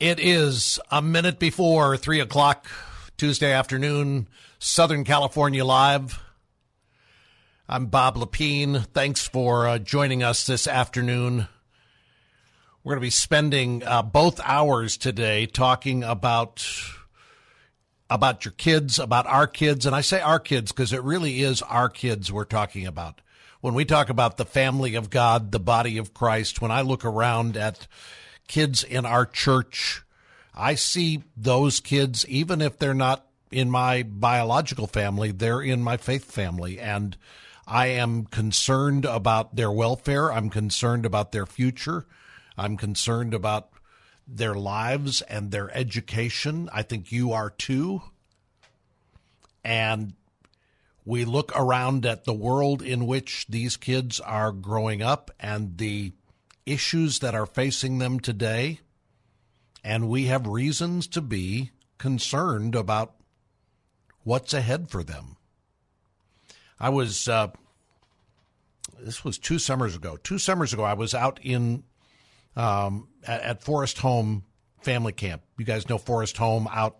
It is a minute before 3 o'clock Tuesday afternoon, Southern California Live. I'm Bob Lepine. Thanks for uh, joining us this afternoon. We're going to be spending uh, both hours today talking about about your kids, about our kids, and I say our kids because it really is our kids we're talking about. When we talk about the family of God, the body of Christ, when I look around at kids in our church. I see those kids, even if they're not in my biological family, they're in my faith family. And I am concerned about their welfare. I'm concerned about their future. I'm concerned about their lives and their education. I think you are too. And we look around at the world in which these kids are growing up and the issues that are facing them today, and we have reasons to be concerned about what's ahead for them. I was, uh, this was two summers ago. Two summers ago, I was out in um, at, at Forest Home Family Camp. You guys know Forest Home out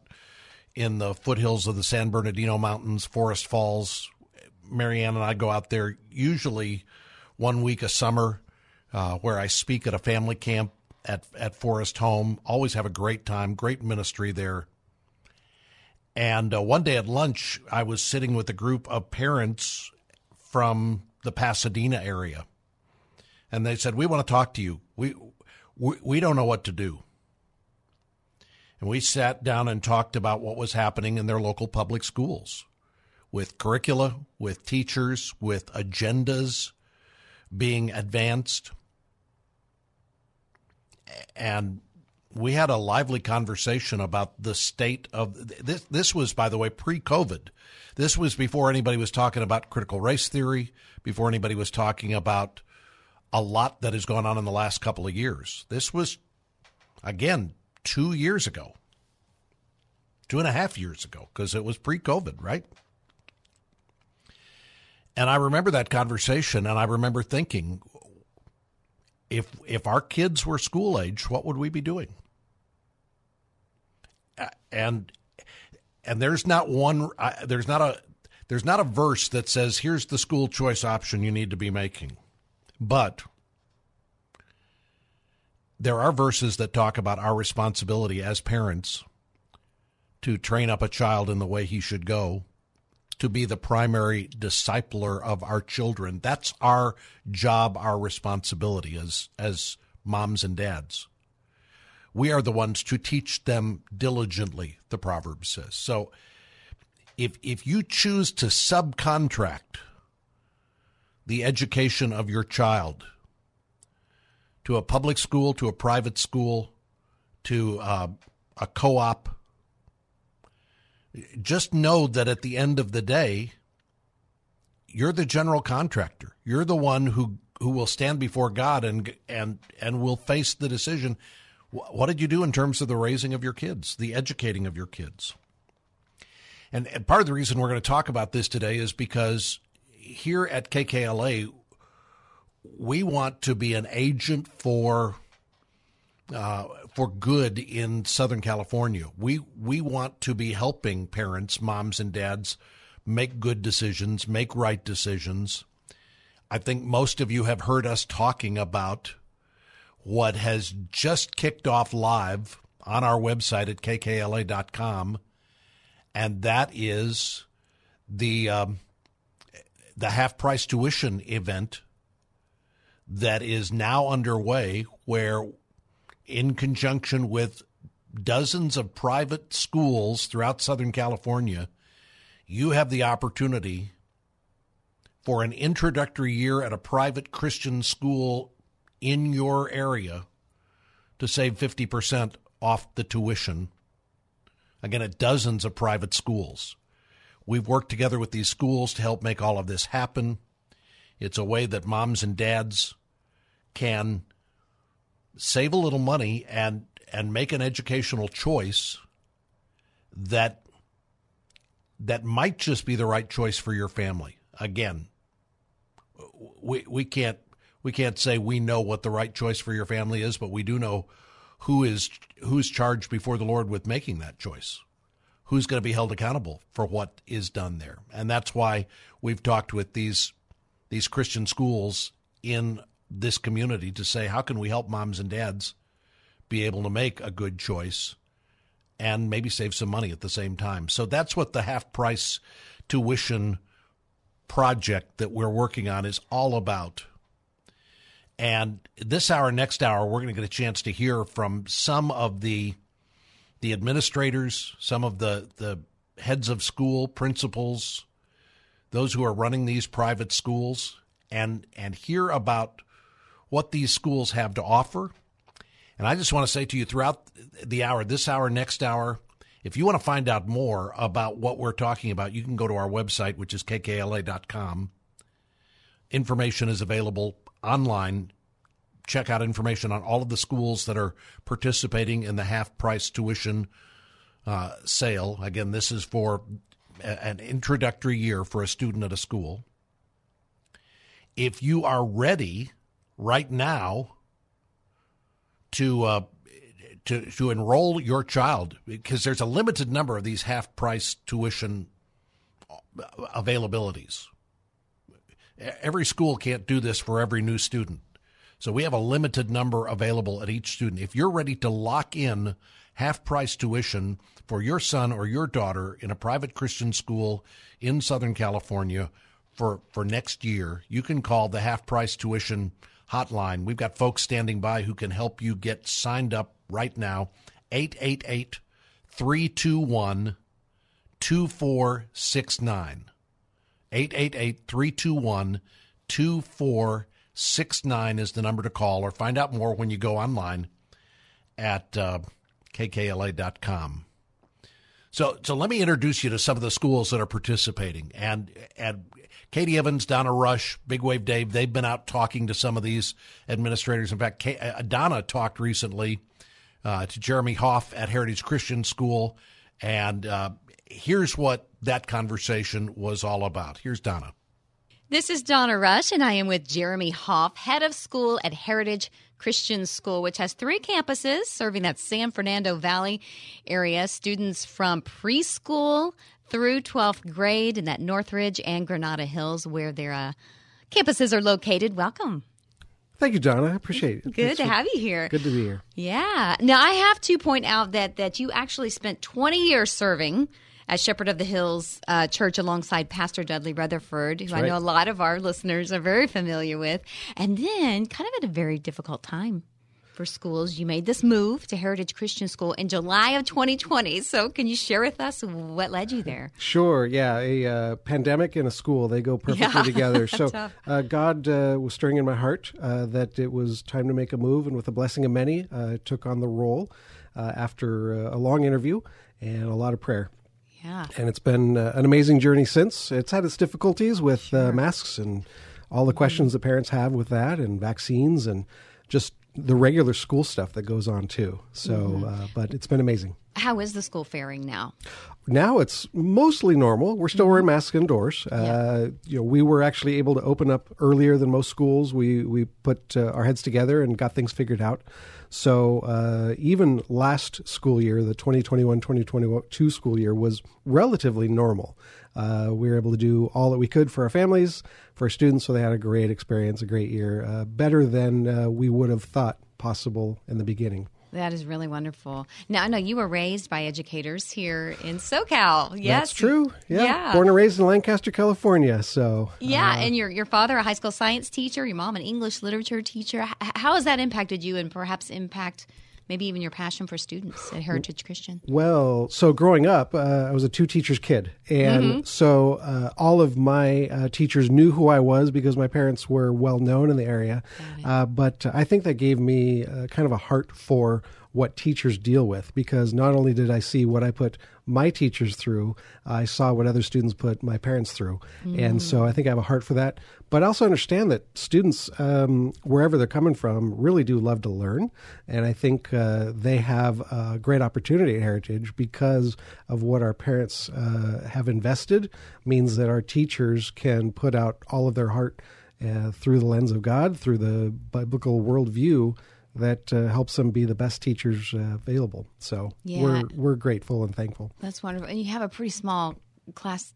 in the foothills of the San Bernardino Mountains, Forest Falls. Marianne and I go out there usually one week a summer uh, where I speak at a family camp at at Forest Home. Always have a great time, great ministry there. And uh, one day at lunch, I was sitting with a group of parents from the Pasadena area, and they said, "We want to talk to you. We we, we don't know what to do." And we sat down and talked about what was happening in their local public schools with curricula, with teachers, with agendas being advanced and we had a lively conversation about the state of this. This was, by the way, pre-COVID. This was before anybody was talking about critical race theory. Before anybody was talking about a lot that has gone on in the last couple of years. This was, again, two years ago, two and a half years ago, because it was pre-COVID, right? And I remember that conversation, and I remember thinking, if if our kids were school age, what would we be doing? And and there's not one there's not a there's not a verse that says here's the school choice option you need to be making. But there are verses that talk about our responsibility as parents to train up a child in the way he should go to be the primary discipler of our children. That's our job, our responsibility as as moms and dads. We are the ones to teach them diligently, the proverb says. So if if you choose to subcontract the education of your child to a public school, to a private school, to uh, a co-op, just know that at the end of the day, you're the general contractor. You're the one who who will stand before God and and and will face the decision. What did you do in terms of the raising of your kids, the educating of your kids? And, and part of the reason we're going to talk about this today is because here at KKLA, we want to be an agent for uh, for good in Southern California. We we want to be helping parents, moms and dads make good decisions, make right decisions. I think most of you have heard us talking about what has just kicked off live on our website at kkla.com, and that is the um, the half price tuition event that is now underway, where in conjunction with dozens of private schools throughout Southern California, you have the opportunity for an introductory year at a private Christian school in your area to save 50% off the tuition, again, at dozens of private schools. We've worked together with these schools to help make all of this happen. It's a way that moms and dads can save a little money and and make an educational choice that that might just be the right choice for your family. Again, we we can't we can't say we know what the right choice for your family is, but we do know who is who's charged before the Lord with making that choice. Who's going to be held accountable for what is done there? And that's why we've talked with these these Christian schools in this community to say how can we help moms and dads be able to make a good choice and maybe save some money at the same time. So that's what the half price tuition project that we're working on is all about. And this hour, next hour, we're going to get a chance to hear from some of the the administrators, some of the the heads of school, principals, those who are running these private schools, and and hear about what these schools have to offer. And I just want to say to you throughout the hour, this hour, next hour, if you want to find out more about what we're talking about, you can go to our website, which is kkla.com. Information is available online. Check out information on all of the schools that are participating in the half price tuition uh, sale. Again, this is for a, an introductory year for a student at a school. If you are ready right now to uh, to to enroll your child because there's a limited number of these half price tuition availabilities. Every school can't do this for every new student. So we have a limited number available at each student. If you're ready to lock in half price tuition for your son or your daughter in a private Christian school in Southern California for, for next year, you can call the half price tuition hotline. We've got folks standing by who can help you get signed up right now. 888 321 2469. 888 321 2469 is the number to call, or find out more when you go online at uh, kkla.com. So, so let me introduce you to some of the schools that are participating. And, and Katie Evans, Donna Rush, Big Wave Dave, they've been out talking to some of these administrators. In fact, uh, Donna talked recently uh, to Jeremy Hoff at Heritage Christian School. And uh, here's what that conversation was all about. Here's Donna. This is Donna Rush, and I am with Jeremy Hoff, head of school at Heritage Christian School, which has three campuses serving that San Fernando Valley area. Students from preschool through 12th grade in that Northridge and Granada Hills, where their uh, campuses are located. Welcome. Thank you, Donna. I appreciate it. Good Thanks to for- have you here. Good to be here. Yeah. Now I have to point out that that you actually spent 20 years serving as Shepherd of the Hills uh, Church alongside Pastor Dudley Rutherford, who I right. know a lot of our listeners are very familiar with, and then kind of at a very difficult time for schools, you made this move to Heritage Christian School in July of 2020. So, can you share with us what led you there? Sure. Yeah. A uh, pandemic and a school, they go perfectly Yeah. together. So uh, God uh, was stirring in my heart uh, that it was time to make a move. And with the blessing of many, uh, I took on the role uh, after uh, a long interview and a lot of prayer. Yeah. And it's been uh, an amazing journey since. It's had its difficulties with uh, masks and all the questions that parents have with that and vaccines and just the regular school stuff that goes on too. So, uh, but it's been amazing. How is the school faring now? Now it's mostly normal. We're still wearing masks indoors. Uh, you know, we were actually able to open up earlier than most schools. We we put uh, our heads together and got things figured out. So uh, even last school year, the 2021-2022 school year was relatively normal. Uh, we were able to do all that we could for our families, for students, so they had a great experience, a great year, uh, better than uh, we would have thought possible in the beginning. That is really wonderful. Now, I know you were raised by educators here in SoCal. Yes, That's true. Yeah. Yeah. Born and raised in Lancaster, California. So Yeah, and your your father a high school science teacher, your mom an English literature teacher. How has that impacted you, and perhaps impact maybe even your passion for students at Heritage Christian? Well, so growing up, uh, I was a two teachers kid. And so uh, all of my uh, teachers knew who I was because my parents were well known in the area. Uh, but I think that gave me uh, kind of a heart for what teachers deal with because not only did I see what I put my teachers through, I saw what other students put my parents through. Mm. And so I think I have a heart for that. But I also understand that students, um, wherever they're coming from, really do love to learn. And I think uh, they have a great opportunity at Heritage because of what our parents uh, have invested, means that our teachers can put out all of their heart uh, through the lens of God, through the biblical worldview that uh, helps them be the best teachers uh, available. So yeah. we're we're grateful and thankful. That's wonderful. And you have a pretty small class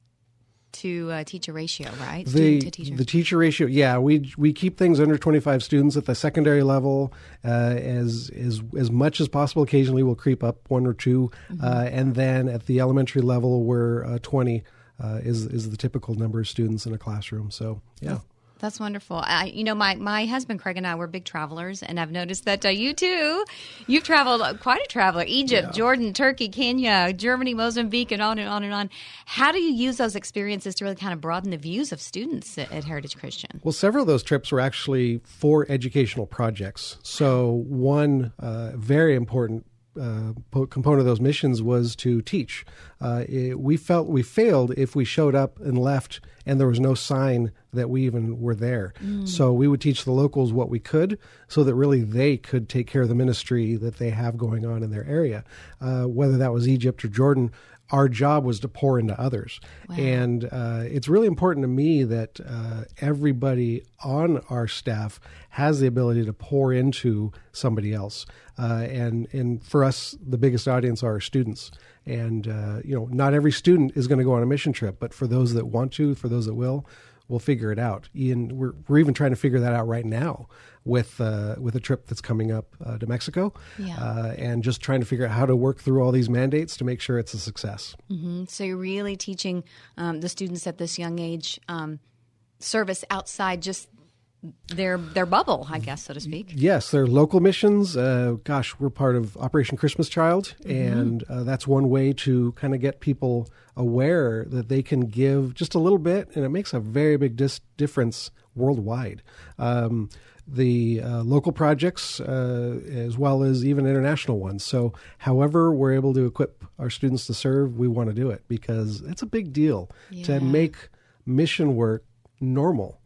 to uh, teacher ratio, right? The to teacher. the teacher ratio, yeah, we we keep things under twenty five students at the secondary level uh, as as as much as possible. Occasionally, we'll creep up one or 2 mm-hmm. uh, and then at the elementary level, we're uh, twenty. Uh, is is the typical number of students in a classroom? So yeah, that's wonderful. I, you know, my, my husband Craig and I were big travelers, and I've noticed that uh, you too, you've traveled uh, quite a traveler: Egypt, yeah. Jordan, Turkey, Kenya, Germany, Mozambique, and on and on and on. How do you use those experiences to really kind of broaden the views of students at, at Heritage Christian? Well, several of those trips were actually for educational projects. So one uh, very important uh, component of those missions was to teach. Uh, it, we felt we failed if we showed up and left and there was no sign that we even were there. Mm. So we would teach the locals what we could so that really they could take care of the ministry that they have going on in their area. Uh, whether that was Egypt or Jordan, our job was to pour into others. Wow. And uh, it's really important to me that uh, everybody on our staff has the ability to pour into somebody else. Uh, and, and for us, the biggest audience are our students. And, uh, you know, not every student is going to go on a mission trip, but for those that want to, for those that will, we'll figure it out. Ian, we're, we're even trying to figure that out right now with uh, with a trip that's coming up uh, to Mexico, yeah. uh, and just trying to figure out how to work through all these mandates to make sure it's a success. Mm-hmm. So you're really teaching um, the students at this young age um, service outside just their their bubble, I guess, so to speak. Yes, they're local missions. Uh, gosh, we're part of Operation Christmas Child, mm-hmm. and uh, that's one way to kind of get people aware that they can give just a little bit, and it makes a very big dis- difference worldwide. Um, the uh, local projects uh, as well as even international ones. So, however, we're able to equip our students to serve, we want to do it because it's a big deal yeah. to make mission work normal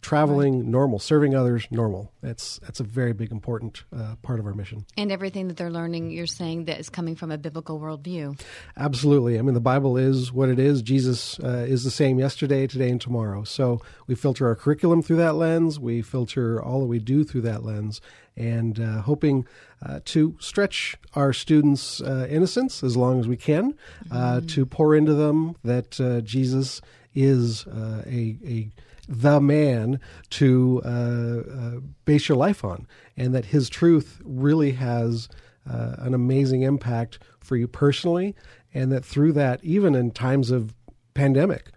traveling right. normal, serving others normal. That's that's a very big important uh, part of our mission. And everything that they're learning, you're saying that is coming from a biblical worldview. Absolutely. I mean, the Bible is what it is. Jesus uh, is the same yesterday, today, and tomorrow. So we filter our curriculum through that lens. We filter all that we do through that lens, and uh, hoping uh, to stretch our students' uh, innocence as long as we can, uh, mm-hmm. to pour into them that uh, Jesus is a a the man to uh, uh, base your life on, and that his truth really has uh, an amazing impact for you personally, and that through that, even in times of pandemic,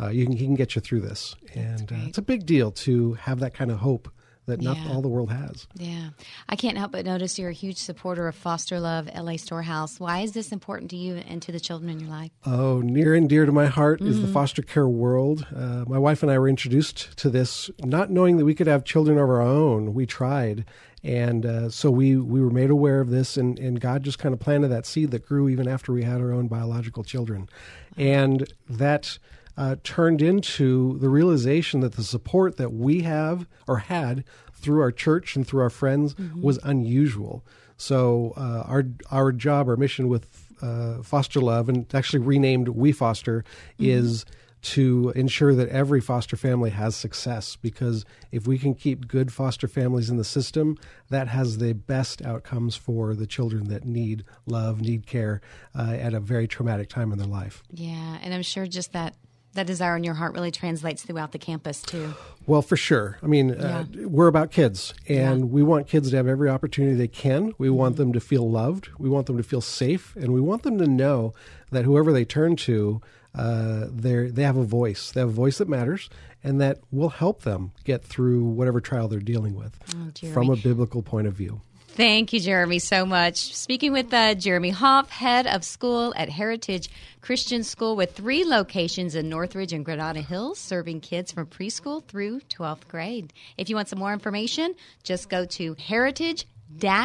uh, you can, he can get you through this. And uh, it's a big deal to have that kind of hope that not yeah. all the world has. Yeah. I can't help but notice you're a huge supporter of Foster Love LA Storehouse. Why is this important to you and to the children in your life? Oh, near and dear to my heart mm-hmm. is the mm-hmm. foster care world. Uh, my wife and I were introduced to this not knowing that we could have children of our own. We tried. And uh, so we, we were made aware of this, and, and God just kind of planted that seed that grew even after we had our own biological children. And that uh, turned into the realization that the support that we have or had through our church and through our friends mm-hmm. was unusual. So uh, our our job, our mission with uh, Foster Love, and actually renamed We Foster, mm-hmm. is to ensure that every foster family has success because if we can keep good foster families in the system, that has the best outcomes for the children that need love, need care uh, at a very traumatic time in their life. Yeah, and I'm sure just that that desire in your heart really translates throughout the campus too. Well, for sure. I mean, uh, yeah. uh, we're about kids, and yeah. we want kids to have every opportunity they can. We mm-hmm. want them to feel loved. We want them to feel safe, and we want them to know that whoever they turn to, uh, they they have a voice. They have a voice that matters, and that will help them get through whatever trial they're dealing with oh, from a biblical point of view. Thank you, Jeremy, so much. Speaking with uh, Jeremy Hoff, head of school at Heritage Christian School with three locations in Northridge and Granada Hills, serving kids from preschool through 12th grade. If you want some more information, just go to heritage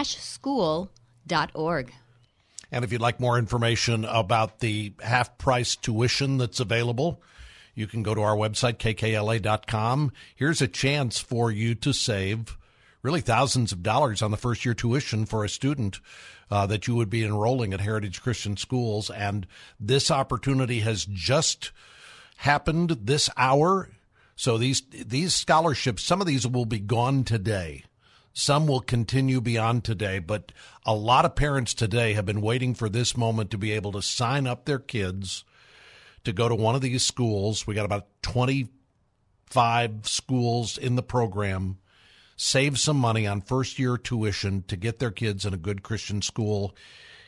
school.org. And if you'd like more information about the half price tuition that's available, you can go to our website, kkla.com. Here's a chance for you to save really thousands of dollars on the first year tuition for a student uh, that you would be enrolling at Heritage Christian Schools. And this opportunity has just happened this hour. So these these scholarships, some of these will be gone today. Some will continue beyond today, but a lot of parents today have been waiting for this moment to be able to sign up their kids to go to one of these schools. We got about 25 schools in the program. Save some money on first year tuition to get their kids in a good Christian school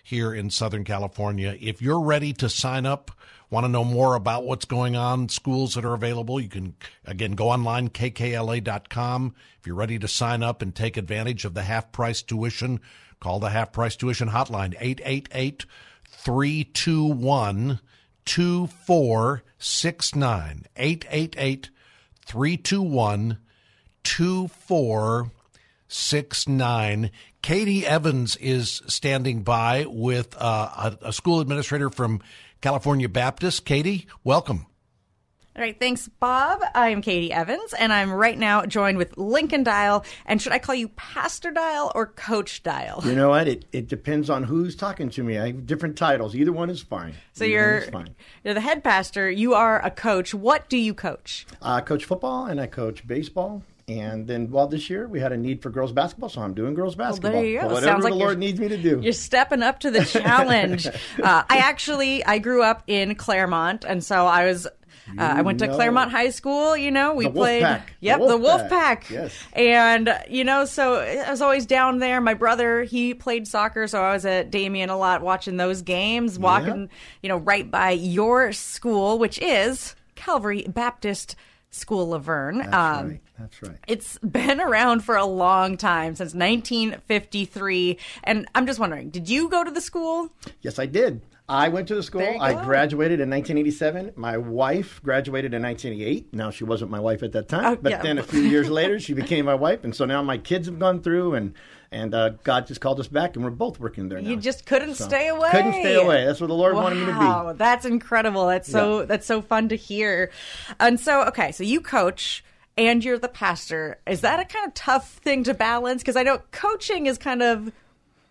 here in Southern California. If you're ready to sign up, want to know more about what's going on, schools that are available, you can again go online, kkla.com. If you're ready to sign up and take advantage of the half price tuition, call the half price tuition hotline, 888 321 2469. 888 321 2469. Katie Evans is standing by with uh, a, a school administrator from California Baptist. Katie, welcome. All right, thanks, Bob. I'm Katie Evans, and I'm right now joined with Lincoln Dial. And should I call you Pastor Dial or Coach Dial? You know what? It, it depends on who's talking to me. I have different titles. Either one is fine. So Either you're fine. you're the head pastor. You are a coach. What do you coach? I coach football and I coach baseball. And then, well, this year we had a need for girls basketball, so I'm doing girls basketball. there you go. Whatever Sounds like the Lord needs me to do. You're stepping up to the challenge. uh, I actually I grew up in Claremont, and so I was. Uh, I went to know. Claremont High School. You know, we The played. Pack. The Yep, Wolf the Wolf Pack. Pack. Yes. And uh, you know, so I was always down there. My brother, he played soccer, so I was at Damien a lot, watching those games, walking, you know, right by your school, which is Calvary Baptist School La Verne. That's Um, right. That's right. it's been around for a long time since 1953 and i'm just wondering did you go to the school Yes, I did. I went to the school. I go. graduated in 1987. My wife graduated in 1988. Now she wasn't my wife at that time, Oh, but yeah. then a few years later she became my wife, and so now my kids have gone through, and and uh, God just called us back, and we're both working there now. you just couldn't So, stay away Couldn't stay away. That's what the Lord wanted me to be. Wow, that's incredible that's so Yeah. that's so fun to hear and so okay so you coach and you're the pastor is that a kind of tough thing to balance because i know coaching is kind of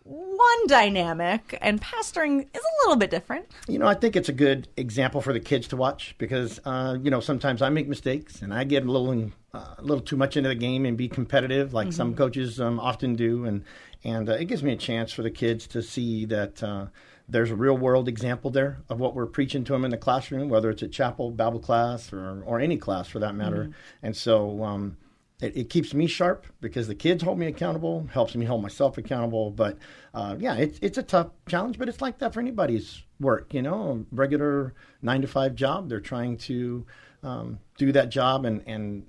one dynamic and pastoring is a little bit different You know, I think it's a good example for the kids to watch because, uh, you know, sometimes I make mistakes and I get a little, in, uh, a little too much into the game and be competitive, like some coaches um, often do, and and uh, it gives me a chance for the kids to see that uh, there's a real world example there of what we're preaching to them in the classroom, whether it's at chapel, Bible class, or or any class for that matter. And so. Um, it, it keeps me sharp because the kids hold me accountable, helps me hold myself accountable. But uh, yeah, it's it's a tough challenge, but it's like that for anybody's work. You know, regular nine to five job. They're trying to um, do that job and and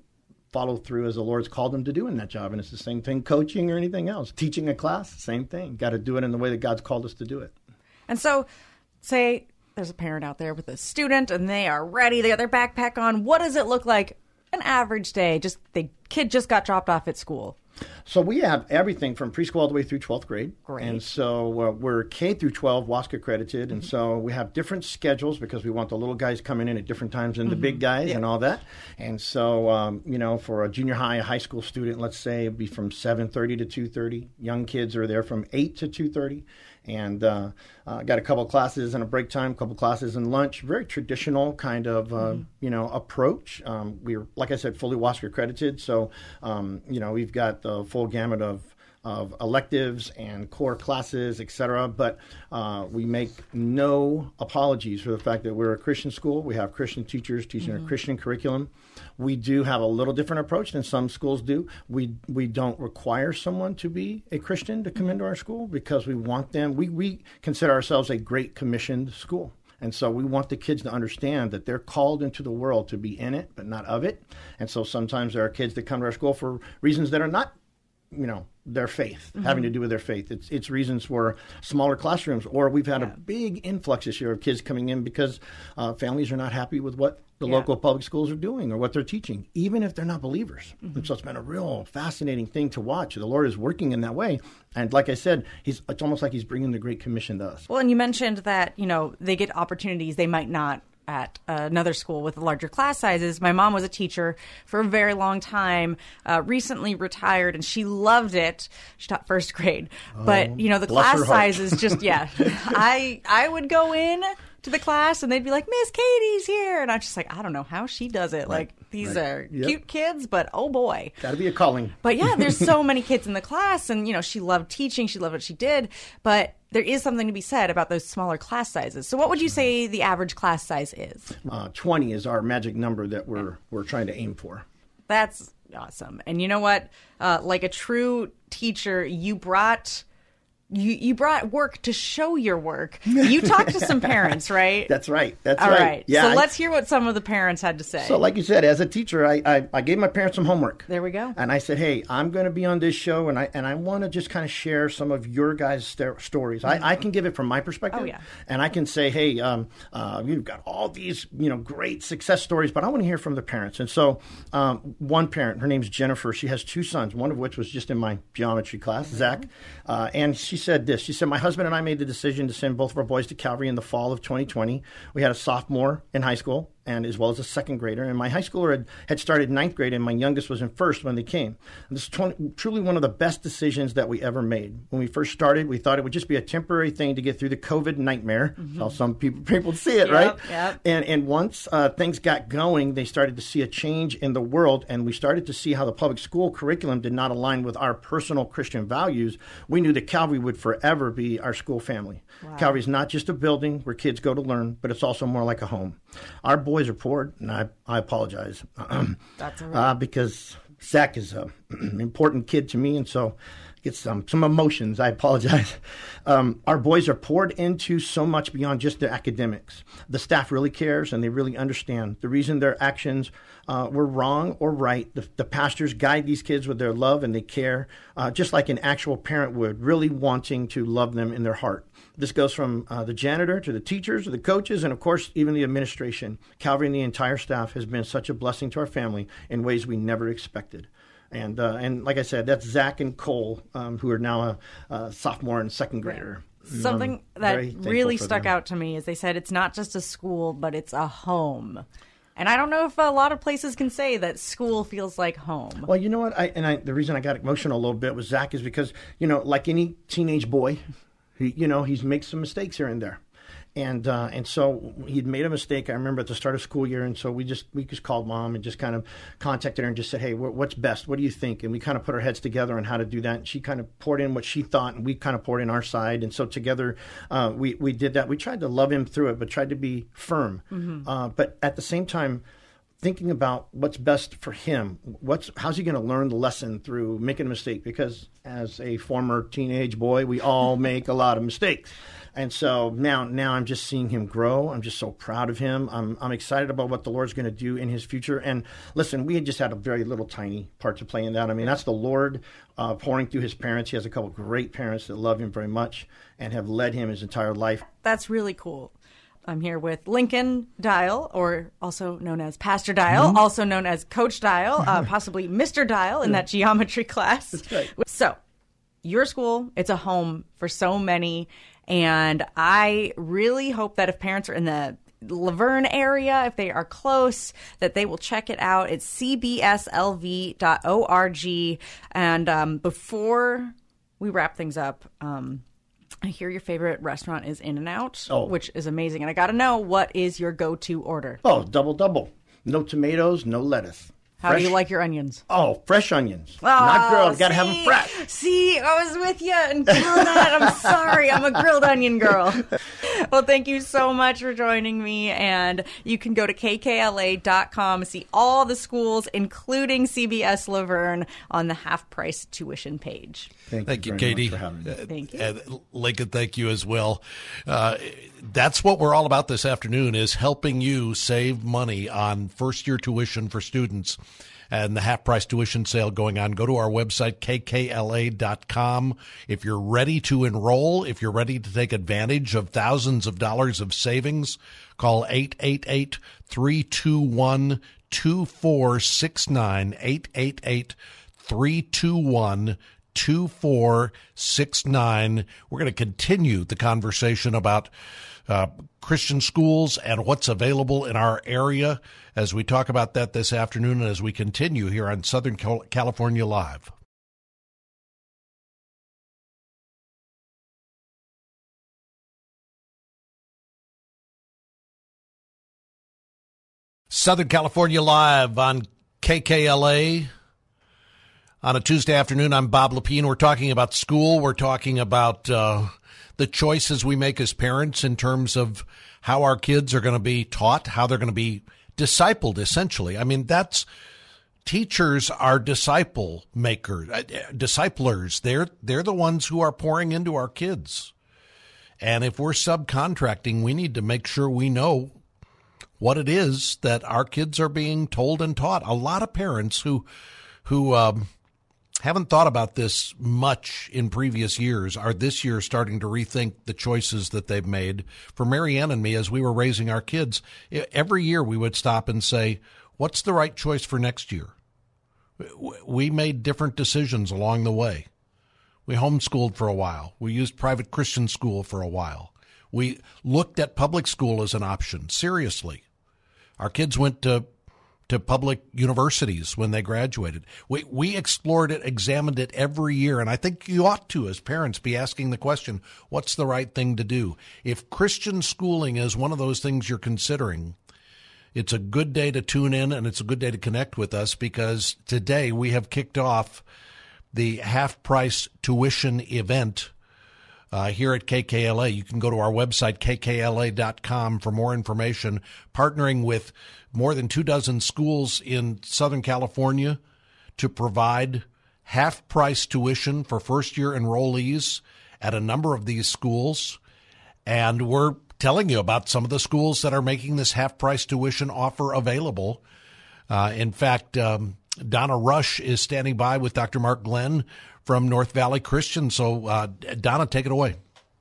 follow through as the Lord's called them to do in that job. And it's the same thing, coaching or anything else. Teaching a class, same thing. Got to do it in the way that God's called us to do it. And so, say there's a parent out there with a student and they are ready, they got their backpack on. What does it look like an average day? Just the kid just got dropped off at school. So we have everything from preschool all the way through 12th grade. Great. And so uh, we're K through 12 WASC accredited. And so we have different schedules because we want the little guys coming in at different times than the big guys and all that. And so, um, you know, for a junior high, a high school student, let's say it'd be from 7.30 to 2.30. Young kids are there from 8 to 2.30 and uh, uh, got a couple of classes and a break time, a couple of classes and lunch. Very traditional kind of uh, you know approach. Um, we're like I said, fully WASC accredited, so um, you know we've got the full gamut of of electives and core classes, et cetera. But uh, we make no apologies for the fact that we're a Christian school. We have Christian teachers teaching a Christian curriculum. We do have a little different approach than some schools do. We we don't require someone to be a Christian to come into our school because we want them. We we consider ourselves a great commissioned school. And so we want the kids to understand that they're called into the world to be in it, but not of it. And so sometimes there are kids that come to our school for reasons that are not you know their faith having to do with their faith. It's it's reasons for smaller classrooms or we've had a big influx this year of kids coming in because uh, families are not happy with what the Yeah. local public schools are doing or what they're teaching even if they're not believers. And so it's been a real fascinating thing to watch. The lord is working in that way. And like i said he's it's almost like he's bringing the great commission to us. Well, and you mentioned that you know they get opportunities they might not at another school with larger class sizes. My mom was a teacher for a very long time, uh, recently retired, and she loved it. She taught first grade, but you know the class sizes just yeah. I I would go in to the class and they'd be like, Miss Katie's here, and I'm just like, I don't know how she does it. Like these are Yep. cute kids, but oh boy. got to be a calling But yeah, there's so many kids in the class, and you know, she loved teaching. She loved what she did. But there is something to be said about those smaller class sizes. So, what would you say the average class size is? uh, 20 is our magic number that we're we're trying to aim for That's awesome. And you know what? Uh, like a true teacher, you brought. You, you brought work to show your work. You talked to some parents, right? that's right that's All right, right. yeah so I- let's hear what some of the parents had to say. So, like you said, as a teacher, I, I, I gave my parents some homework. There we go. And I said, hey, I'm going to be on this show, and I and I want to just kind of share some of your guys' st- stories. I, I can give it from my perspective. Oh, yeah. And I can say, hey, um, uh, you've got all these, you know, great success stories, but I want to hear from the parents. And so, um, one parent, her name's Jennifer. She has two sons, one of which was just in my geometry class, Zach. Uh, and she said this. She said, my husband and I made the decision to send both of our boys to Calvary in the fall of 2020. We had a sophomore in high school and as well as a second grader. And my high schooler had, had started ninth grade, and my youngest was in first when they came. And this is 20, truly one of the best decisions that we ever made. When we first started, we thought it would just be a temporary thing to get through the COVID nightmare. That's how some people people see it, Yep, right? yep. And and once uh, things got going, they started to see a change in the world, and we started to see how the public school curriculum did not align with our personal Christian values. We knew that Calvary would forever be our school family. Calvary is not just a building where kids go to learn, but it's also more like a home. Our boys are poor, and I I apologize. That's all right. uh, because Zach is an important kid to me, and so gets some some emotions. I apologize. Um, our boys are poured into so much beyond just their academics. The staff really cares, and they really understand the reason their actions uh, were wrong or right. The, the pastors guide these kids with their love, and they care, uh, just like an actual parent would, really wanting to love them in their heart. This goes from uh, the janitor to the teachers to the coaches, and of course, even the administration. Calvary and the entire staff has been such a blessing to our family in ways we never expected. And uh, and like I said, that's Zach and Cole, um, who are now a, a sophomore and second grader. Something I'm that really stuck them. out to me is they said it's not just a school, but it's a home. And I don't know if a lot of places can say that school feels like home. Well, you know what? I and I the reason I got emotional a little bit with Zach is because you know, like any teenage boy, he you know he's made some mistakes here and there, and uh, and so he'd made a mistake. I remember at the start of school year, and so we just we just called mom and just kind of contacted her and just said, hey, what's best? What do you think? And we kind of put our heads together on how to do that. And she kind of poured in what she thought, and we kind of poured in our side. And so together, uh, we we did that. We tried to love him through it, but tried to be firm. Uh, but at the same time thinking about what's best for him. What's how's he going to learn the lesson through making a mistake? Because as a former teenage boy, we all make a lot of mistakes. And so now, now I'm just seeing him grow. I'm just so proud of him. I'm, I'm excited about what the Lord's going to do in his future. And listen, we had just had a very little tiny part to play in that. I mean, that's the Lord uh, pouring through his parents. He has a couple great parents that love him very much and have led him his entire life. That's really cool. I'm here with Lincoln Dial, or also known as Pastor Dial, Mm-hmm. also known as Coach Dial, uh, possibly Mr. Dial in that geometry class. right. So, your school, it's a home for so many. And I really hope that if parents are in the La Verne area, if they are close, that they will check it out. It's cbslv.org. And um, before we wrap things up, um, I hear your favorite restaurant is In and Out, Oh. which is amazing. And I got to know what is your go to order? Oh, double double. No tomatoes, no lettuce. How do you like your onions? Oh, fresh onions. Oh, Not grilled. Got to have them fresh. See, I was with you until that. I'm sorry. I'm a grilled onion girl. Well, thank you so much for joining me. And you can go to kkla.com, see all the schools, including CBS La Verne, on the half price tuition page. Thank you, very Katie. for having me. Uh, Thank you. And Lincoln, thank you as well. Uh, that's what we're all about this afternoon is helping you save money on first year tuition for students. And the half price tuition sale going on. Go to our website, kkla.com. If you're ready to enroll, if you're ready to take advantage of thousands of dollars of savings, call 888 321 2469. 888 321 2469. We're going to continue the conversation about uh, Christian schools and what's available in our area as we talk about that this afternoon and as we continue here on Southern California Live. Southern California Live on KKLA. On a Tuesday afternoon, I'm Bob Lepine. We're talking about school. We're talking about uh, the choices we make as parents in terms of how our kids are going to be taught, how they're going to be discipled, essentially. I mean, that's teachers are disciple makers, uh, disciplers. They're, they're the ones who are pouring into our kids. And if we're subcontracting, we need to make sure we know what it is that our kids are being told and taught. A lot of parents who, who, um, haven't thought about this much in previous years are this year starting to rethink the choices that they've made. For Marianne and me, as we were raising our kids, every year we would stop and say, what's the right choice for next year? We made different decisions along the way. We homeschooled for a while. We used private Christian school for a while. We looked at public school as an option, seriously. Our kids went to to public universities when they graduated. We we explored it, examined it every year, and I think you ought to, as parents, be asking the question: What's the right thing to do? If Christian schooling is one of those things you're considering, it's a good day to tune in, and it's a good day to connect with us because today we have kicked off the half price tuition event uh, here at KKLA. You can go to our website, kkla.com, for more information. Partnering with more than two dozen schools in Southern California to provide half price tuition for first year enrollees at a number of these schools. And we're telling you about some of the schools that are making this half price tuition offer available. Uh, in fact, um, Donna Rush is standing by with Dr. Mark Glenn from North Valley Christian. So, uh, Donna, take it away.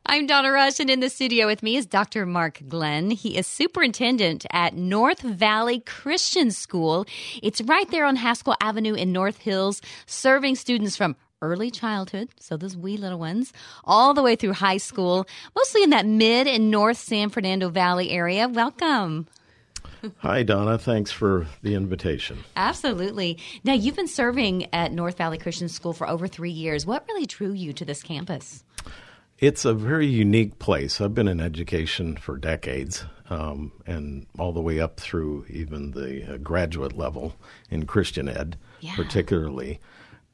I'm Donna Rush, and in the studio with me is Dr. Mark Glenn. He is superintendent at North Valley Christian School. It's right there on Haskell Avenue in North Hills, serving students from early childhood, so those wee little ones, all the way through high school, mostly in that mid and north San Fernando Valley area. Welcome. Hi, Donna. Thanks for the invitation. Absolutely. Now, you've been serving at North Valley Christian School for over three years. What really drew you to this campus? It's a very unique place. I've been in education for decades, um, and all the way up through even the uh, graduate level in Christian ed, yeah. particularly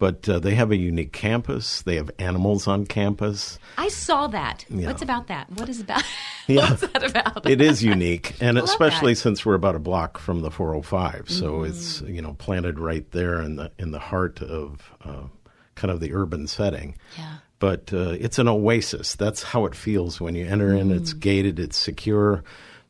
but uh, they have a unique campus. They have animals on campus. I saw that. Yeah. What's about that? What is about? Yeah. What's that about? it is unique, and especially since we're about a block from the 405, so mm. it's you know planted right there in the in the heart of uh, kind of the urban setting. Yeah. But uh, it's an oasis. That's how it feels when you enter mm. in. It's mm. gated. It's secure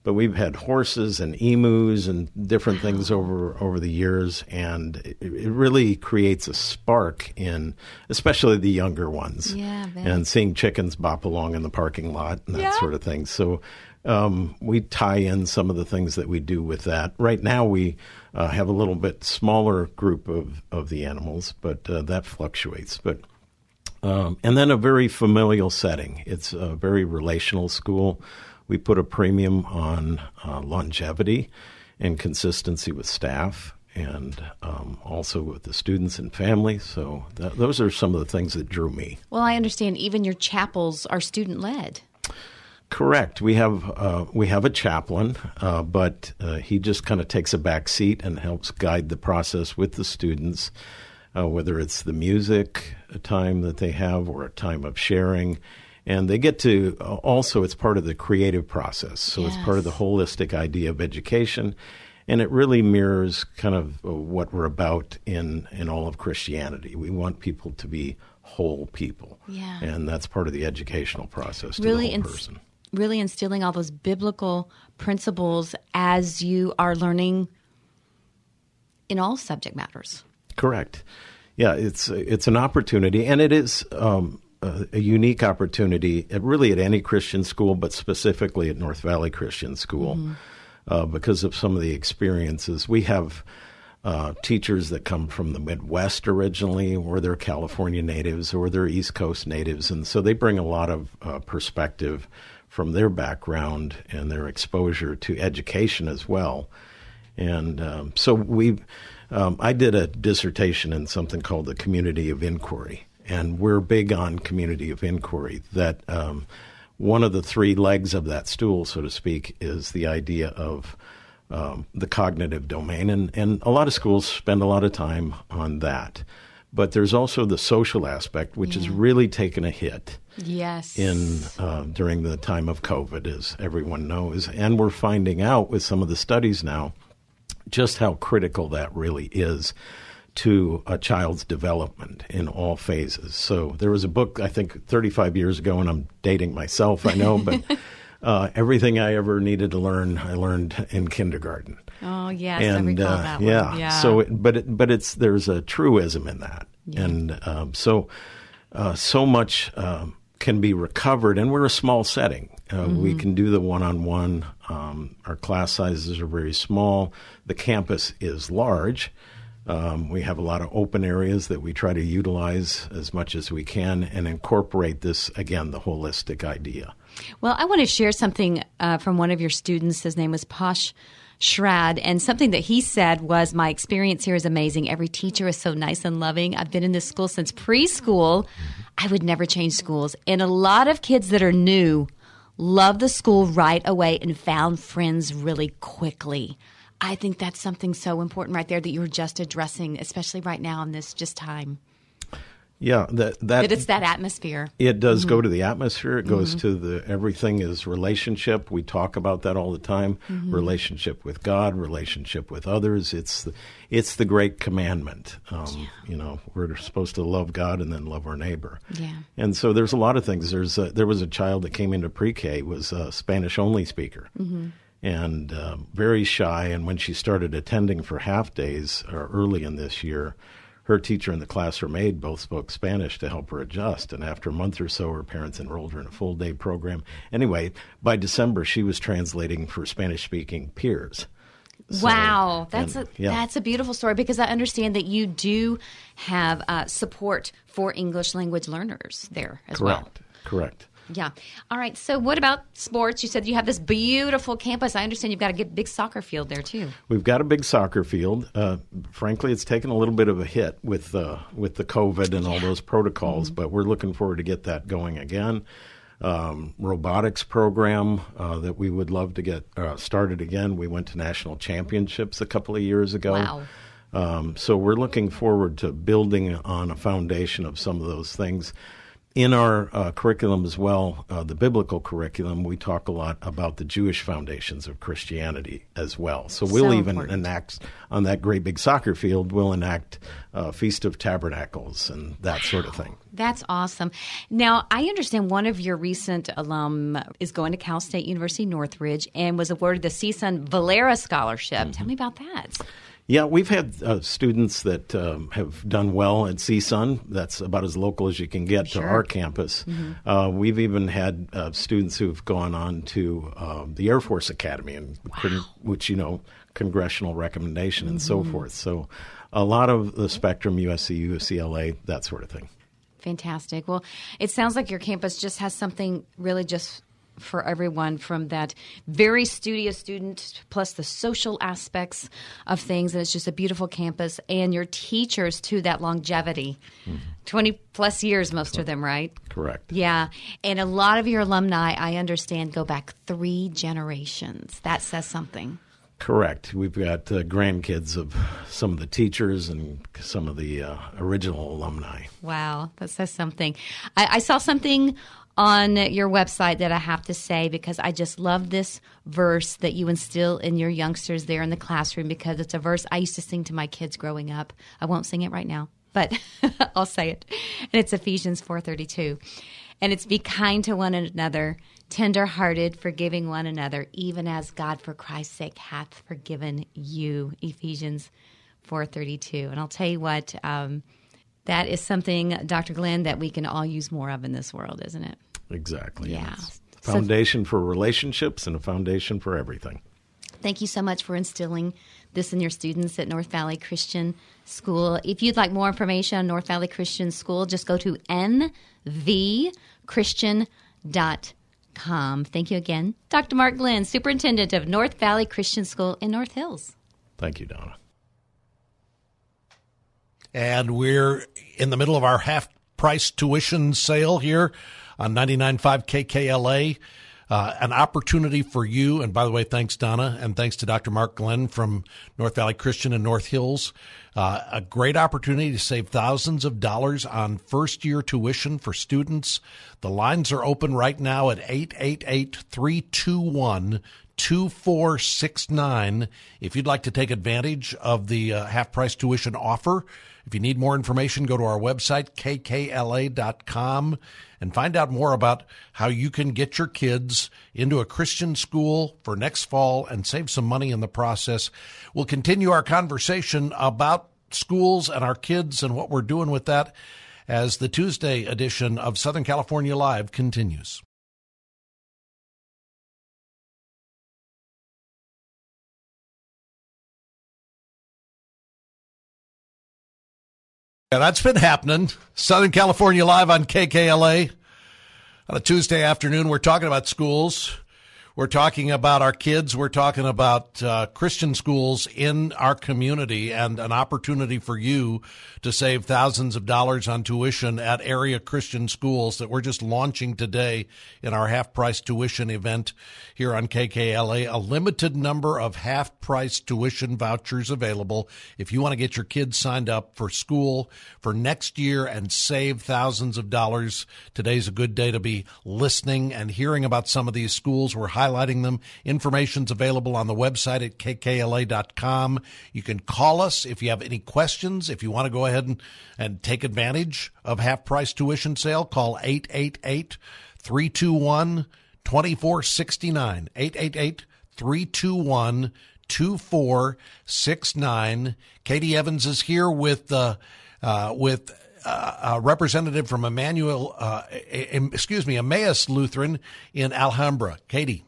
but we've had horses and emus and different things over over the years, and it, it really creates a spark in, especially the younger ones. Yeah, and seeing chickens bop along in the parking lot and that yeah. sort of thing. So. Um, we tie in some of the things that we do with that. Right now, we uh, have a little bit smaller group of, of the animals, but uh, that fluctuates. But um, and then a very familial setting. It's a very relational school. We put a premium on uh, longevity and consistency with staff and um, also with the students and families. So th- those are some of the things that drew me. Well, I understand even your chapels are student led. Correct. We have uh, we have a chaplain, uh, but uh, he just kind of takes a back seat and helps guide the process with the students, uh, whether it's the music a time that they have or a time of sharing and they get to uh, also it's part of the creative process so yes. it's part of the holistic idea of education and it really mirrors kind of uh, what we're about in in all of Christianity we want people to be whole people yeah. and that's part of the educational process to really the whole person really instilling all those biblical principles as you are learning in all subject matters. Correct. Yeah, it's it's an opportunity, and it is um, a, a, unique opportunity, at, really at any Christian school, but specifically at North Valley Christian School, mm-hmm. uh, because of some of the experiences we have. Uh, teachers that come from the Midwest originally, or they're California natives, or they're East Coast natives, and so they bring a lot of uh, perspective from their background and their exposure to education as well. And um, so we, um, I did a dissertation in something called the community of inquiry, and we're big on community of inquiry. That um, one of the three legs of that stool, so to speak, is the idea of um, the cognitive domain, and and a lot of schools spend a lot of time on that. But there's also the social aspect, which yeah. has really taken a hit. Yes. In uh, during the time of COVID, as everyone knows, and we're finding out with some of the studies now just how critical that really is to a child's development in all phases. So there was a book I think 35 years ago, and I'm dating myself, I know, but uh, everything I ever needed to learn, I learned in kindergarten. Oh yes, and uh, yeah, yeah, so it, but it, but it's there's a truism in that, yeah. and um, so uh, so much um, can be recovered, and we're a small setting. Uh, mm-hmm. We can do the one on one. Our class sizes are very small. The campus is large. Um, we have a lot of open areas that we try to utilize as much as we can and incorporate this, again, the holistic idea. Well, I want to share something uh, from one of your students. His name was Posh Shrad, and something that he said was, My experience here is amazing. Every teacher is so nice and loving. I've been in this school since preschool. I would never change schools. And a lot of kids that are new love the school right away and found friends really quickly. I think that's something so important right there that you're just addressing, especially right now in this just time. Yeah, that that, it's that atmosphere. It does mm-hmm. go to the atmosphere. It goes mm-hmm. to the everything is relationship. We talk about that all the time. Mm-hmm. Relationship with God, relationship with others. It's the, it's the great commandment. Um, yeah. You know, we're supposed to love God and then love our neighbor. Yeah. And so there's a lot of things. There's a, there was a child that came into pre-K was a Spanish only speaker. And uh, very shy, and when she started attending for half days or early in this year, her teacher and the class her maid both spoke Spanish to help her adjust. And after a month or so, her parents enrolled her in a full day program. Anyway, by December, she was translating for Spanish speaking peers. So, wow, that's and, a yeah. that's a beautiful story because I understand that you do have uh, support for English language learners there as Correct. well. Correct. Yeah. All right. So, what about sports? You said you have this beautiful campus. I understand you've got a big soccer field there too. We've got a big soccer field. Uh, frankly, it's taken a little bit of a hit with uh, with the COVID and yeah. all those protocols, mm-hmm. but we're looking forward to get that going again. Um, robotics program uh, that we would love to get uh, started again. We went to national championships a couple of years ago. Wow. Um, so we're looking forward to building on a foundation of some of those things in our uh, curriculum as well, uh, the biblical curriculum, we talk a lot about the Jewish foundations of Christianity as well. So we'll so even important. enact on that great big soccer field, we'll enact uh, Feast of Tabernacles and that wow. sort of thing. That's awesome. Now, I understand one of your recent alum is going to Cal State University Northridge and was awarded the CSUN Valera Scholarship. Mm-hmm. Tell me about that. Yeah, we've had uh, students that um, have done well at CSUN. That's about as local as you can get sure. to our campus. Mm-hmm. Uh, we've even had uh, students who've gone on to um, the Air Force Academy, and wow. which you know, congressional recommendation and mm-hmm. so forth. So, a lot of the spectrum, USC, UCLA, that sort of thing. Fantastic. Well, it sounds like your campus just has something really just for everyone from that very studious student plus the social aspects of things and it's just a beautiful campus and your teachers to that longevity mm-hmm. 20 plus years most correct. of them right correct yeah and a lot of your alumni i understand go back three generations that says something Correct. We've got uh, grandkids of some of the teachers and some of the uh, original alumni. Wow, that says something. I, I saw something on your website that I have to say because I just love this verse that you instill in your youngsters there in the classroom because it's a verse I used to sing to my kids growing up. I won't sing it right now, but I'll say it. And it's Ephesians 4:32. And it's be kind to one another, tender-hearted, forgiving one another, even as God for Christ's sake hath forgiven you. Ephesians 432. And I'll tell you what, um, that is something, Dr. Glenn, that we can all use more of in this world, isn't it? Exactly. Yeah. Foundation so, for relationships and a foundation for everything. Thank you so much for instilling this in your students at North Valley Christian School. If you'd like more information on North Valley Christian School, just go to nvchristian.com. Thank you again, Dr. Mark Glenn, Superintendent of North Valley Christian School in North Hills. Thank you, Donna. And we're in the middle of our half price tuition sale here on 99.5 KKLA uh, an opportunity for you. And by the way, thanks, Donna, and thanks to Dr. Mark Glenn from North Valley Christian in North Hills. Uh, a great opportunity to save thousands of dollars on first year tuition for students. The lines are open right now at 888 321 2469 if you'd like to take advantage of the uh, half price tuition offer. If you need more information, go to our website, kkla.com, and find out more about how you can get your kids into a Christian school for next fall and save some money in the process. We'll continue our conversation about schools and our kids and what we're doing with that as the Tuesday edition of Southern California Live continues. Yeah, that's been happening. Southern California Live on KKLA. On a Tuesday afternoon, we're talking about schools. We're talking about our kids. We're talking about uh, Christian schools in our community and an opportunity for you to save thousands of dollars on tuition at area Christian schools that we're just launching today in our half price tuition event here on KKLA. A limited number of half price tuition vouchers available if you want to get your kids signed up for school for next year and save thousands of dollars. Today's a good day to be listening and hearing about some of these schools. We're highlighting them. Information's available on the website at kkla.com. You can call us if you have any questions. If you want to go ahead and, and take advantage of half price tuition sale, call 888 321 2469. 888 321 2469. Katie Evans is here with, uh, uh, with uh, a representative from Emmanuel, uh, excuse me, Emmaus Lutheran in Alhambra. Katie.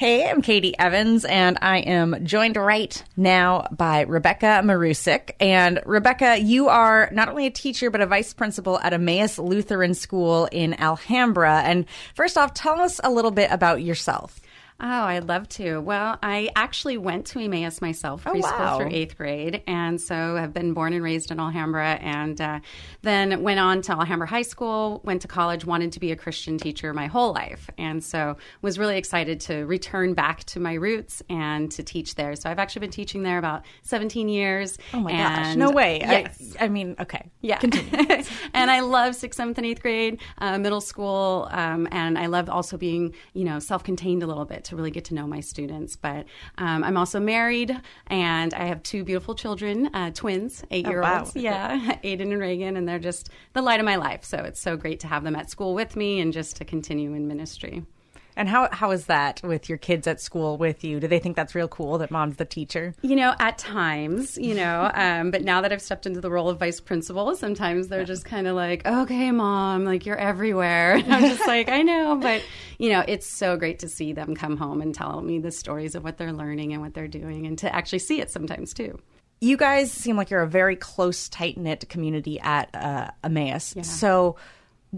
Hey, I'm Katie Evans, and I am joined right now by Rebecca Marusik. And Rebecca, you are not only a teacher, but a vice principal at Emmaus Lutheran School in Alhambra. And first off, tell us a little bit about yourself. Oh, I'd love to. Well, I actually went to Emmaus myself, preschool oh, wow. through eighth grade, and so have been born and raised in Alhambra, and uh, then went on to Alhambra High School, went to college, wanted to be a Christian teacher my whole life, and so was really excited to return back to my roots and to teach there. So I've actually been teaching there about 17 years. Oh my gosh! No way. Yes. I, I mean, okay. Yeah. continue. and I love sixth, seventh, and eighth grade, uh, middle school, um, and I love also being, you know, self-contained a little bit to really get to know my students. But um, I'm also married, and I have two beautiful children, uh, twins, eight year olds. Oh, wow. Yeah, Aiden and Reagan, and they're just the light of my life. So it's so great to have them at school with me and just to continue in ministry. And how how is that with your kids at school with you? Do they think that's real cool that mom's the teacher? You know, at times, you know, um, but now that I've stepped into the role of vice principal, sometimes they're just kind of like, "Okay, mom, like you're everywhere." And I'm just like, "I know," but you know, it's so great to see them come home and tell me the stories of what they're learning and what they're doing, and to actually see it sometimes too you guys seem like you're a very close, tight knit community at uh, Emmaus. Yeah. So,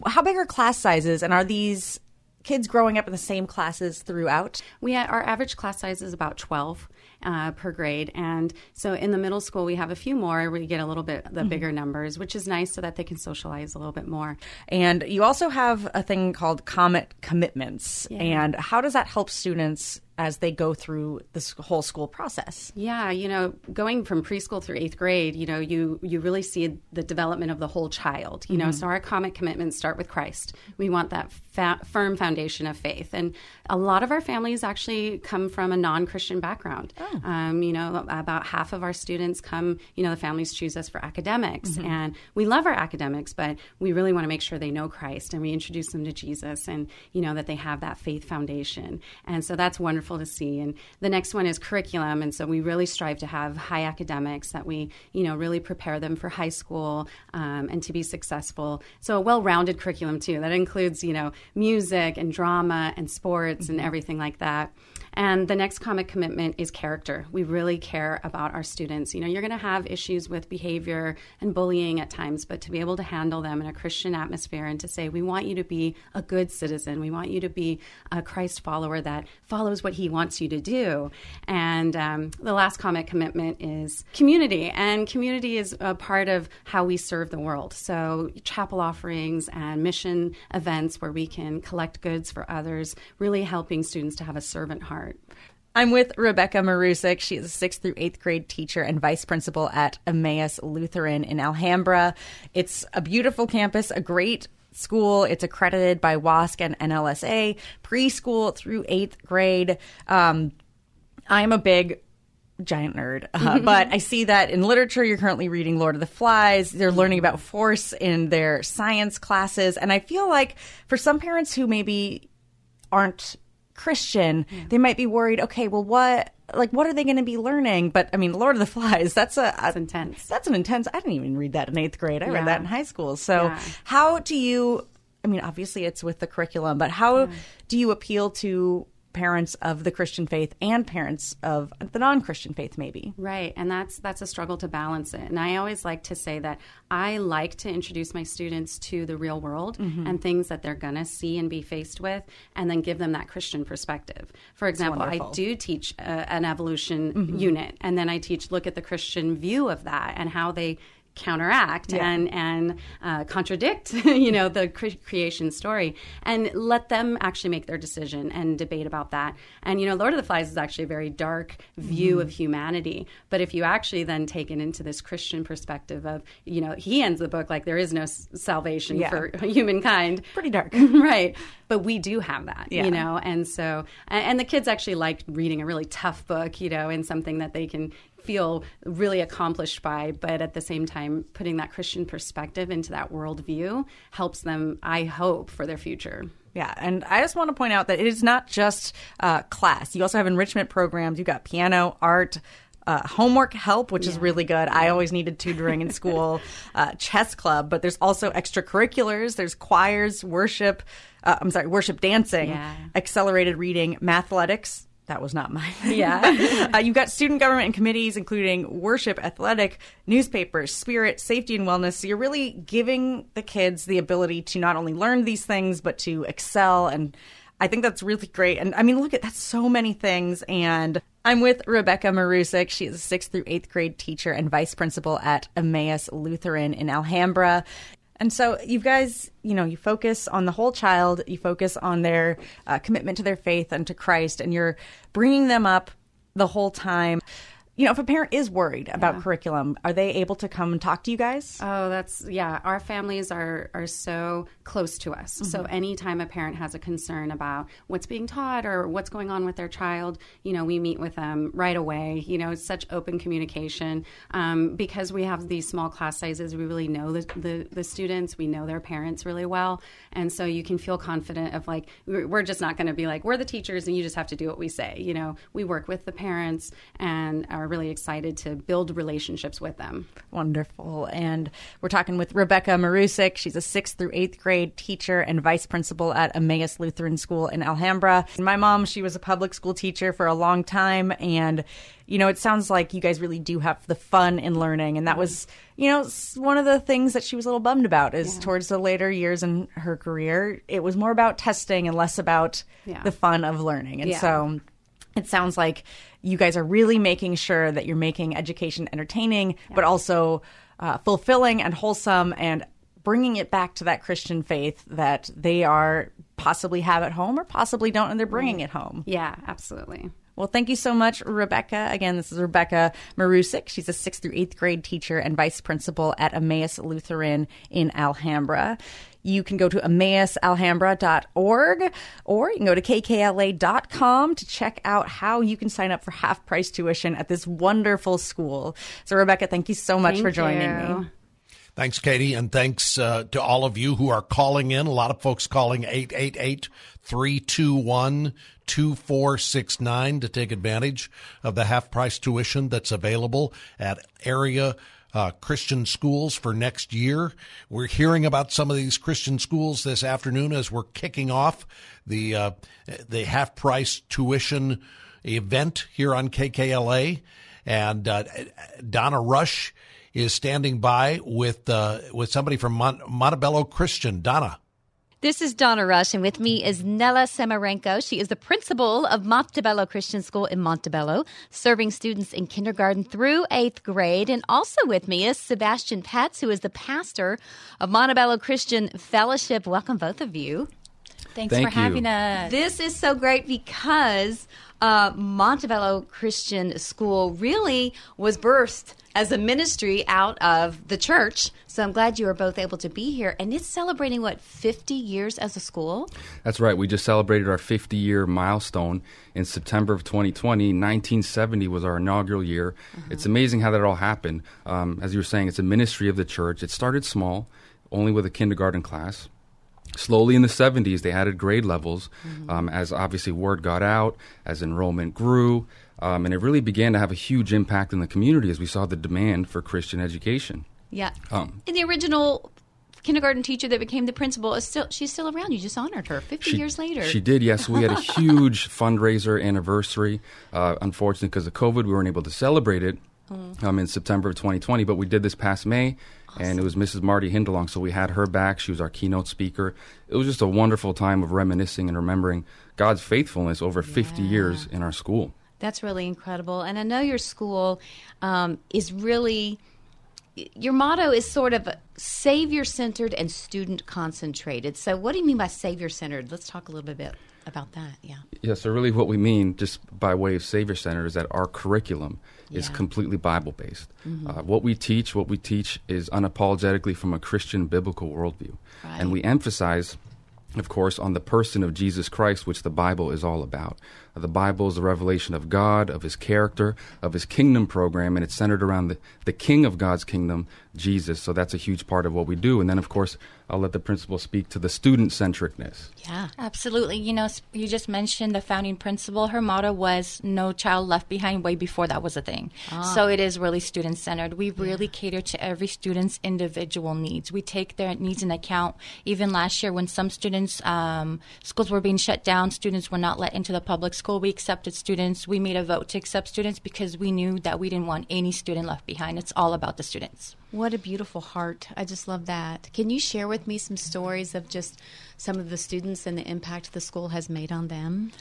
how big are class sizes, and are these kids growing up in the same classes throughout? We our average class size is about 12 uh, per grade. And so in the middle school, we have a few more. We get a little bit the mm-hmm. bigger numbers, which is nice so that they can socialize a little bit more. And you also have a thing called Comet Commitments. Yeah. And how does that help students as they go through this whole school process. Yeah, you know, going from preschool through eighth grade, you know, you you really see the development of the whole child. You mm-hmm. know, so our comet commitments start with Christ. We want that fa- firm foundation of faith, and a lot of our families actually come from a non-Christian background. Oh. Um, you know, about half of our students come. You know, the families choose us for academics, mm-hmm. and we love our academics, but we really want to make sure they know Christ, and we introduce them to Jesus, and you know that they have that faith foundation. And so that's wonderful wonderful to see. And the next one is curriculum, and so we really strive to have high academics that we, you know, really prepare them for high school um, and to be successful. So a well-rounded curriculum too that includes, you know, music and drama and sports mm-hmm. and everything like that. And the next comet commitment is character. We really care about our students. You know, you're going to have issues with behavior and bullying at times, but to be able to handle them in a Christian atmosphere and to say, we want you to be a good citizen, we want you to be a Christ follower that follows what he wants you to do. And um, the last comet commitment is community. And community is a part of how we serve the world. So, chapel offerings and mission events where we can collect goods for others, really helping students to have a servant heart I'm with Rebecca Marusik. She is a sixth through eighth grade teacher and vice principal at Emmaus Lutheran in Alhambra. It's a beautiful campus, a great school. It's accredited by WASC and NLSA, preschool through eighth grade. Um, I'm a big giant nerd, uh, but I see that in literature, you're currently reading Lord of the Flies. They're learning about force in their science classes. And I feel like for some parents who maybe aren't Christian, yeah. they might be worried. Okay, well, what like what are they going to be learning? But I mean, Lord of the Flies. That's a that's intense. That's an intense. I didn't even read that in eighth grade. I yeah. read that in high school. So yeah. how do you? I mean, obviously it's with the curriculum, but how do you appeal to parents of the Christian faith and parents of the non-Christian faith maybe. Right. And that's that's a struggle to balance it. And I always like to say that I like to introduce my students to the real world mm-hmm. and things that they're going to see and be faced with and then give them that Christian perspective. For example, I do teach uh, an evolution mm-hmm. unit and then I teach look at the Christian view of that and how they counteract yeah. and and uh, contradict you know the cre- creation story and let them actually make their decision and debate about that and you know lord of the flies is actually a very dark view mm. of humanity but if you actually then take it into this christian perspective of you know he ends the book like there is no s- salvation yeah. for humankind pretty dark right but we do have that yeah. you know and so and, and the kids actually like reading a really tough book you know and something that they can feel really accomplished by, but at the same time, putting that Christian perspective into that worldview helps them, I hope, for their future. Yeah, and I just want to point out that it is not just uh, class. You also have enrichment programs. You've got piano, art, uh, homework help, which yeah. is really good. I always needed tutoring in school, uh, chess club, but there's also extracurriculars. There's choirs, worship. Uh, I'm sorry, worship dancing, yeah. accelerated reading, mathletics, that was not mine. Yeah. uh, you've got student government and committees, including worship, athletic, newspapers, spirit, safety, and wellness. So you're really giving the kids the ability to not only learn these things, but to excel. And I think that's really great. And I mean, look at that's so many things. And I'm with Rebecca Marusik. She is a sixth through eighth grade teacher and vice principal at Emmaus Lutheran in Alhambra. And so you guys, you know, you focus on the whole child, you focus on their uh, commitment to their faith and to Christ, and you're bringing them up the whole time you know, if a parent is worried about yeah. curriculum, are they able to come and talk to you guys? Oh, that's yeah. Our families are are so close to us. Mm-hmm. So anytime a parent has a concern about what's being taught or what's going on with their child, you know, we meet with them right away. You know, it's such open communication um, because we have these small class sizes. We really know the, the, the students. We know their parents really well, and so you can feel confident of like we're just not going to be like we're the teachers and you just have to do what we say. You know, we work with the parents and our are really excited to build relationships with them. Wonderful. And we're talking with Rebecca Marusik. She's a sixth through eighth grade teacher and vice principal at Emmaus Lutheran School in Alhambra. My mom, she was a public school teacher for a long time. And, you know, it sounds like you guys really do have the fun in learning. And that was, you know, one of the things that she was a little bummed about is yeah. towards the later years in her career, it was more about testing and less about yeah. the fun of learning. And yeah. so it sounds like you guys are really making sure that you're making education entertaining, yeah. but also uh, fulfilling and wholesome and bringing it back to that Christian faith that they are possibly have at home or possibly don't, and they're bringing it home. Yeah, absolutely. Well, thank you so much, Rebecca. Again, this is Rebecca Marusik. She's a sixth through eighth grade teacher and vice principal at Emmaus Lutheran in Alhambra. You can go to emmausalhambra.org or you can go to kkla.com to check out how you can sign up for half price tuition at this wonderful school. So, Rebecca, thank you so much thank for joining you. me. Thanks, Katie, and thanks uh, to all of you who are calling in. A lot of folks calling 888 321 2469 to take advantage of the half price tuition that's available at area uh, Christian schools for next year. We're hearing about some of these Christian schools this afternoon as we're kicking off the uh, the half price tuition event here on KKLA, and uh, Donna Rush is standing by with uh, with somebody from Mon- Montebello Christian. Donna. This is Donna Rush, and with me is Nella Semarenko. She is the principal of Montebello Christian School in Montebello, serving students in kindergarten through eighth grade. And also with me is Sebastian Petz, who is the pastor of Montebello Christian Fellowship. Welcome, both of you. Thanks Thank for you. having us. This is so great because uh, Montebello Christian School really was birthed as a ministry out of the church. So I'm glad you were both able to be here. And it's celebrating, what, 50 years as a school? That's right. We just celebrated our 50 year milestone in September of 2020. 1970 was our inaugural year. Mm-hmm. It's amazing how that all happened. Um, as you were saying, it's a ministry of the church. It started small, only with a kindergarten class. Slowly in the 70s, they added grade levels mm-hmm. um, as obviously word got out, as enrollment grew. Um, and it really began to have a huge impact in the community as we saw the demand for Christian education. Yeah. Um, and the original kindergarten teacher that became the principal is still she's still around. You just honored her 50 she, years later. She did. Yes, we had a huge fundraiser anniversary. Uh, unfortunately, because of COVID, we weren't able to celebrate it mm. um, in September of 2020, but we did this past May. Awesome. And it was Mrs. Marty Hindalong, so we had her back. She was our keynote speaker. It was just a wonderful time of reminiscing and remembering God's faithfulness over yeah. 50 years in our school. That's really incredible. And I know your school um, is really, your motto is sort of savior centered and student concentrated. So, what do you mean by savior centered? Let's talk a little bit about that. Yeah. Yeah. So, really, what we mean, just by way of savior Center, is that our curriculum is completely Bible based. Mm-hmm. Uh, what we teach, what we teach, is unapologetically from a Christian biblical worldview, right. and we emphasize of course, on the person of Jesus Christ, which the Bible is all about. The Bible is a revelation of God, of His character, of His kingdom program, and it's centered around the, the King of God's kingdom, Jesus. So that's a huge part of what we do. And then, of course, I'll let the principal speak to the student centricness. Yeah, absolutely. You know, you just mentioned the founding principle. Her motto was "No child left behind" way before that was a thing. Ah. So it is really student centered. We really yeah. cater to every student's individual needs. We take their needs in account. Even last year, when some students um, schools were being shut down, students were not let into the public school. We accepted students. We made a vote to accept students because we knew that we didn't want any student left behind. It's all about the students. What a beautiful heart. I just love that. Can you share with me some stories of just some of the students and the impact the school has made on them?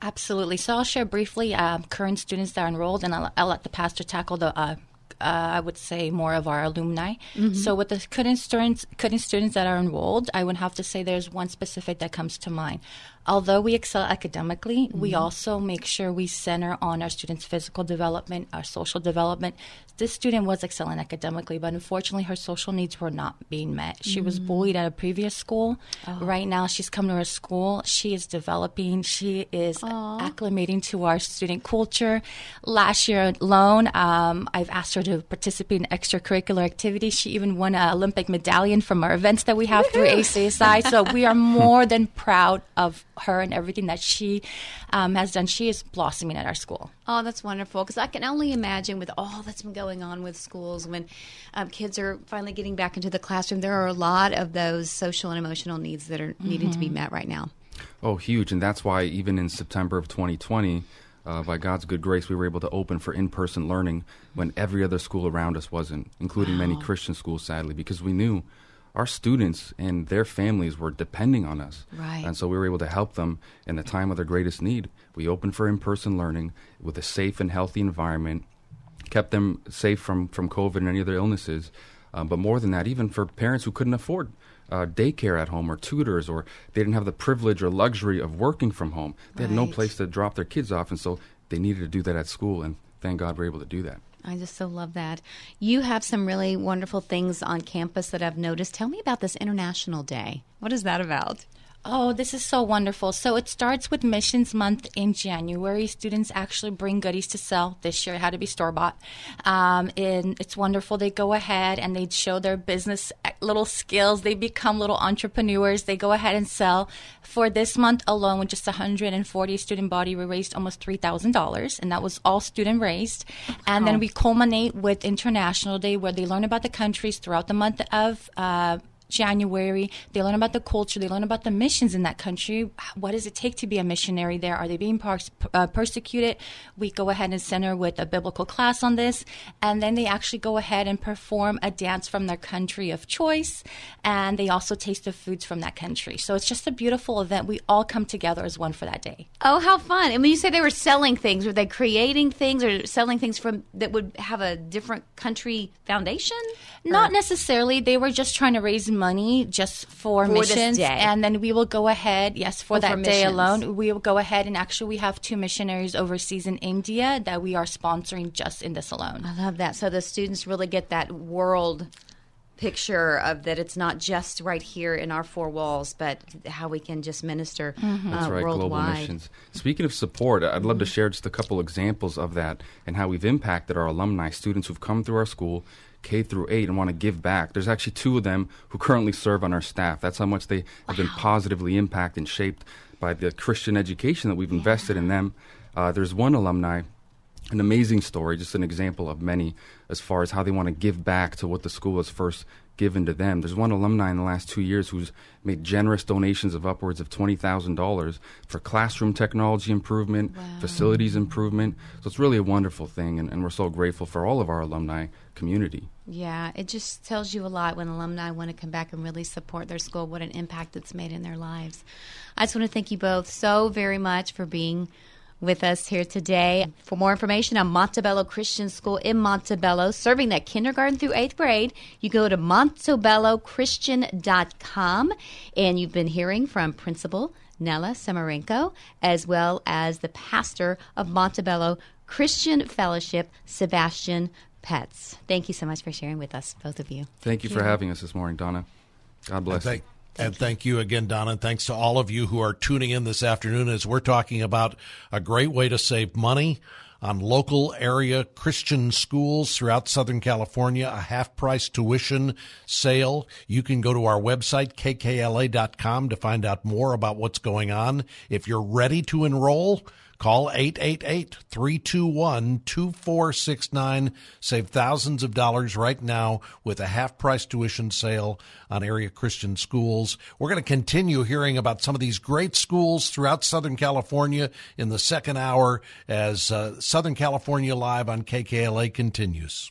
Absolutely. So I'll share briefly uh, current students that are enrolled, and I'll, I'll let the pastor tackle the uh, uh, I would say more of our alumni. Mm-hmm. So with the current students, current students that are enrolled, I would have to say there's one specific that comes to mind although we excel academically, mm-hmm. we also make sure we center on our students' physical development, our social development. This student was excelling academically, but unfortunately, her social needs were not being met. She mm-hmm. was bullied at a previous school. Oh. Right now, she's come to her school. She is developing. She is Aww. acclimating to our student culture. Last year alone, um, I've asked her to participate in extracurricular activities. She even won an Olympic medallion from our events that we have through ACSI. So we are more than proud of her and everything that she um, has done. She is blossoming at our school. Oh, that's wonderful. Because I can only imagine with all that's been going on with schools when um, kids are finally getting back into the classroom, there are a lot of those social and emotional needs that are mm-hmm. needing to be mm-hmm. met right now. Oh, huge. And that's why even in September of 2020, uh, by God's good grace, we were able to open for in person learning when every other school around us wasn't, including wow. many Christian schools, sadly, because we knew our students and their families were depending on us. Right. And so we were able to help them in the time of their greatest need. We opened for in person learning with a safe and healthy environment, kept them safe from, from COVID and any other illnesses. Um, but more than that, even for parents who couldn't afford uh, daycare at home or tutors, or they didn't have the privilege or luxury of working from home, they right. had no place to drop their kids off. And so they needed to do that at school. And thank God we're able to do that. I just so love that. You have some really wonderful things on campus that I've noticed. Tell me about this International Day. What is that about? Oh, this is so wonderful. So it starts with Missions Month in January. Students actually bring goodies to sell. This year it had to be store bought. Um, and it's wonderful. They go ahead and they show their business little skills. They become little entrepreneurs. They go ahead and sell. For this month alone, with just 140 student body, we raised almost $3,000, and that was all student raised. And then we culminate with International Day, where they learn about the countries throughout the month of uh, January. They learn about the culture. They learn about the missions in that country. What does it take to be a missionary there? Are they being uh, persecuted? We go ahead and center with a biblical class on this. And then they actually go ahead and perform a dance from their country of choice. And they also taste the foods from that country. So it's just a beautiful event. We all come together as one for that day. Oh, how fun. And when you say they were selling things, were they creating things or selling things from that would have a different country foundation? Not necessarily. They were just trying to raise money just for, for missions, and then we will go ahead. Yes, for oh, that for day missions. alone, we will go ahead and actually we have two missionaries overseas in India that we are sponsoring just in this alone. I love that. So the students really get that world picture of that it's not just right here in our four walls, but how we can just minister mm-hmm. uh, right, worldwide. global missions. Speaking of support, I'd love to share just a couple examples of that and how we've impacted our alumni, students who've come through our school K through 8 and want to give back. There's actually two of them who currently serve on our staff. That's how much they have been positively impacted and shaped by the Christian education that we've yeah. invested in them. Uh, there's one alumni, an amazing story, just an example of many as far as how they want to give back to what the school has first given to them. There's one alumni in the last two years who's made generous donations of upwards of $20,000 for classroom technology improvement, wow. facilities improvement. So it's really a wonderful thing, and, and we're so grateful for all of our alumni community. Yeah, it just tells you a lot when alumni want to come back and really support their school, what an impact it's made in their lives. I just want to thank you both so very much for being with us here today. For more information on Montebello Christian School in Montebello, serving that kindergarten through eighth grade, you go to montebellochristian.com. And you've been hearing from Principal Nella Samarenko, as well as the pastor of Montebello Christian Fellowship, Sebastian Pets. Thank you so much for sharing with us, both of you. Thank you for having us this morning, Donna. God bless. And thank you again, Donna. And thanks to all of you who are tuning in this afternoon as we're talking about a great way to save money on local area Christian schools throughout Southern California, a half price tuition sale. You can go to our website, kkla.com, to find out more about what's going on. If you're ready to enroll, Call 888-321-2469. Save thousands of dollars right now with a half price tuition sale on area Christian schools. We're going to continue hearing about some of these great schools throughout Southern California in the second hour as uh, Southern California Live on KKLA continues.